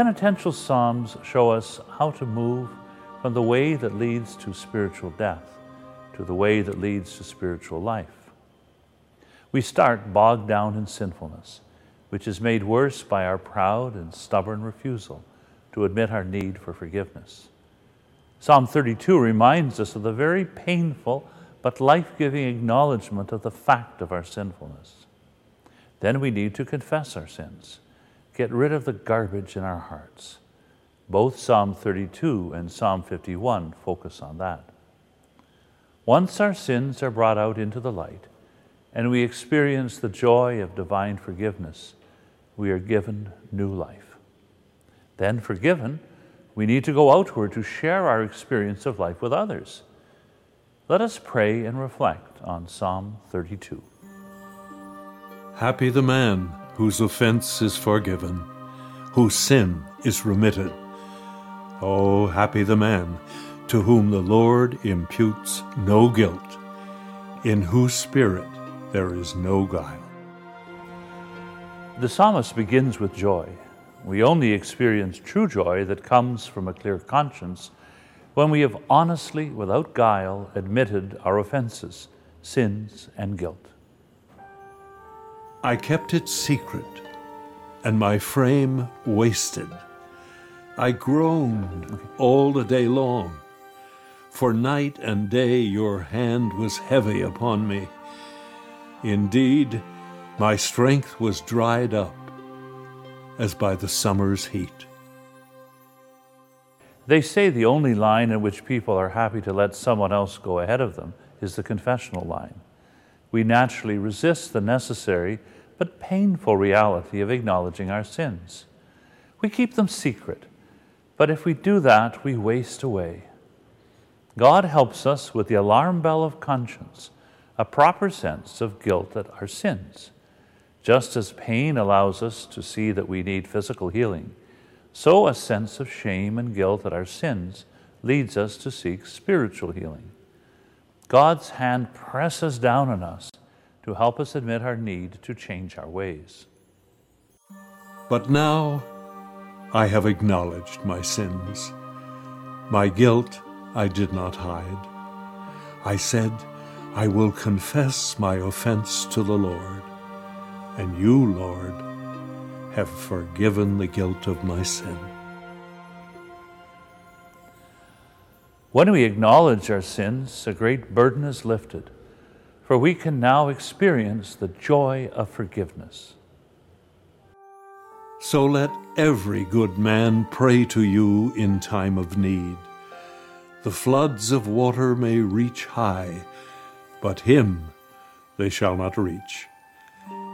penitential Psalms show us how to move from the way that leads to spiritual death to the way that leads to spiritual life. We start bogged down in sinfulness, which is made worse by our proud and stubborn refusal to admit our need for forgiveness. Psalm 32 reminds us of the very painful but life giving acknowledgement of the fact of our sinfulness. Then we need to confess our sins, get rid of the garbage in our hearts. Both Psalm 32 and Psalm 51 focus on that. Once our sins are brought out into the light and we experience the joy of divine forgiveness, we are given new life. Then, forgiven, we need to go outward to share our experience of life with others. Let us pray and reflect on Psalm 32. Happy the man whose offense is forgiven, whose sin is remitted. Oh, happy the man to whom the Lord imputes no guilt, in whose spirit there is no guile. The psalmist begins with joy. We only experience true joy that comes from a clear conscience when we have honestly, without guile, admitted our offenses, sins, and guilt. I kept it secret, and my frame wasted. I groaned all the day long, for night and day your hand was heavy upon me. Indeed, my strength was dried up as by the summer's heat. They say the only line in which people are happy to let someone else go ahead of them is the confessional line. We naturally resist the necessary but painful reality of acknowledging our sins. We keep them secret, but if we do that, we waste away. God helps us with the alarm bell of conscience, a proper sense of guilt at our sins. Just as pain allows us to see that we need physical healing, so a sense of shame and guilt at our sins leads us to seek spiritual healing. God's hand presses down on us to help us admit our need to change our ways. But now I have acknowledged my sins. My guilt I did not hide. I said, I will confess my offense to the Lord, and you, Lord, have forgiven the guilt of my sin. When we acknowledge our sins, a great burden is lifted, for we can now experience the joy of forgiveness. So let every good man pray to you in time of need. The floods of water may reach high, but him they shall not reach.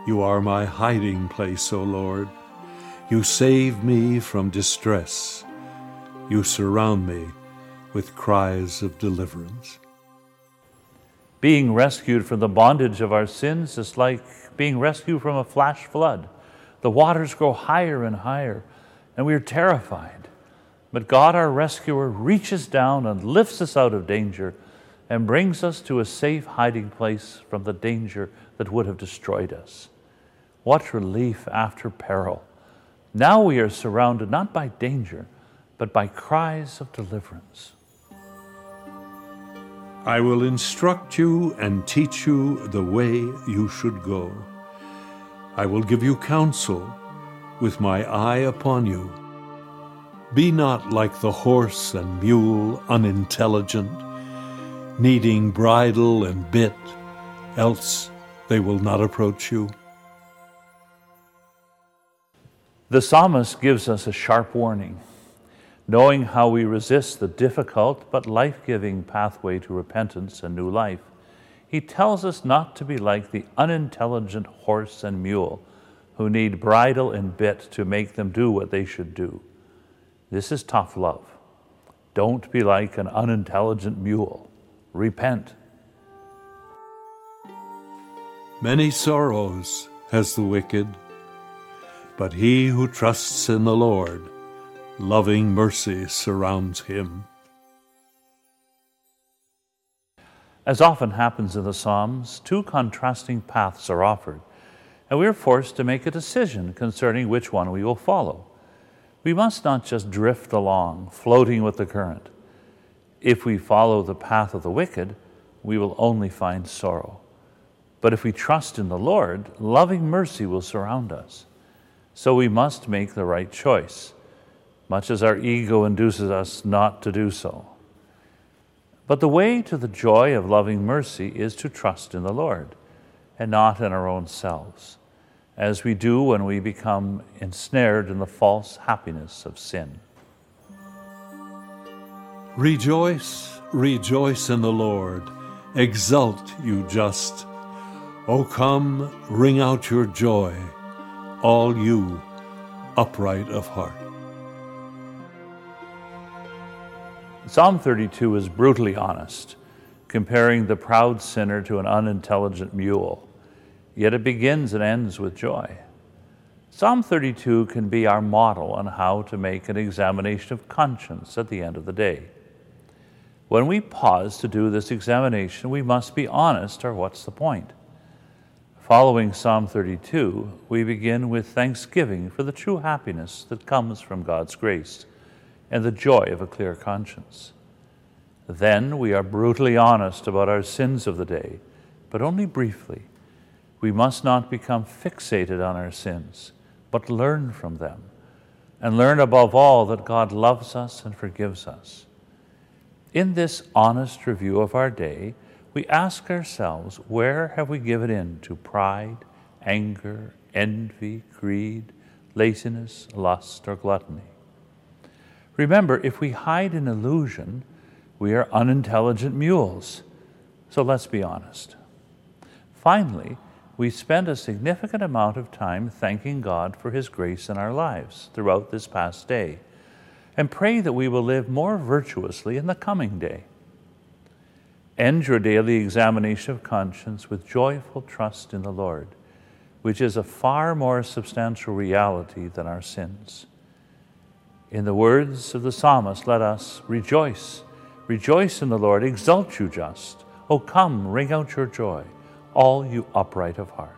You are my hiding place, O Lord. You save me from distress. You surround me with cries of deliverance. Being rescued from the bondage of our sins is like being rescued from a flash flood. The waters grow higher and higher, and we are terrified. But God, our rescuer, reaches down and lifts us out of danger and brings us to a safe hiding place from the danger that would have destroyed us. What relief after peril! Now we are surrounded not by danger, but by cries of deliverance. I will instruct you and teach you the way you should go. I will give you counsel with my eye upon you. Be not like the horse and mule, unintelligent, needing bridle and bit, else they will not approach you. The psalmist gives us a sharp warning. Knowing how we resist the difficult but life giving pathway to repentance and new life, he tells us not to be like the unintelligent horse and mule who need bridle and bit to make them do what they should do. This is tough love. Don't be like an unintelligent mule. Repent. Many sorrows has the wicked, but he who trusts in the Lord, loving mercy surrounds him. As often happens in the Psalms, two contrasting paths are offered, and we are forced to make a decision concerning which one we will follow. We must not just drift along, floating with the current. If we follow the path of the wicked, we will only find sorrow. But if we trust in the Lord, loving mercy will surround us. So we must make the right choice, much as our ego induces us not to do so. But the way to the joy of loving mercy is to trust in the Lord and not in our own selves, as we do when we become ensnared in the false happiness of sin. Rejoice, rejoice in the Lord. Exult, you just. O come, ring out your joy, all you upright of heart. Psalm 32 is brutally honest, comparing the proud sinner to an unintelligent mule, yet it begins and ends with joy. Psalm 32 can be our model on how to make an examination of conscience at the end of the day. When we pause to do this examination, we must be honest, or what's the point? Following Psalm 32, we begin with thanksgiving for the true happiness that comes from God's grace and the joy of a clear conscience. Then we are brutally honest about our sins of the day, but only briefly. We must not become fixated on our sins, but learn from them, and learn above all that God loves us and forgives us. In this honest review of our day, we ask ourselves where have we given in to pride, anger, envy, greed, laziness, lust, or gluttony? Remember, if we hide an illusion, we are unintelligent mules. So let's be honest. Finally, we spend a significant amount of time thanking God for His grace in our lives throughout this past day and pray that we will live more virtuously in the coming day. End your daily examination of conscience with joyful trust in the Lord, which is a far more substantial reality than our sins. In the words of the psalmist, let us rejoice. Rejoice in the Lord, exult you just. Oh, come, ring out your joy, all you upright of heart.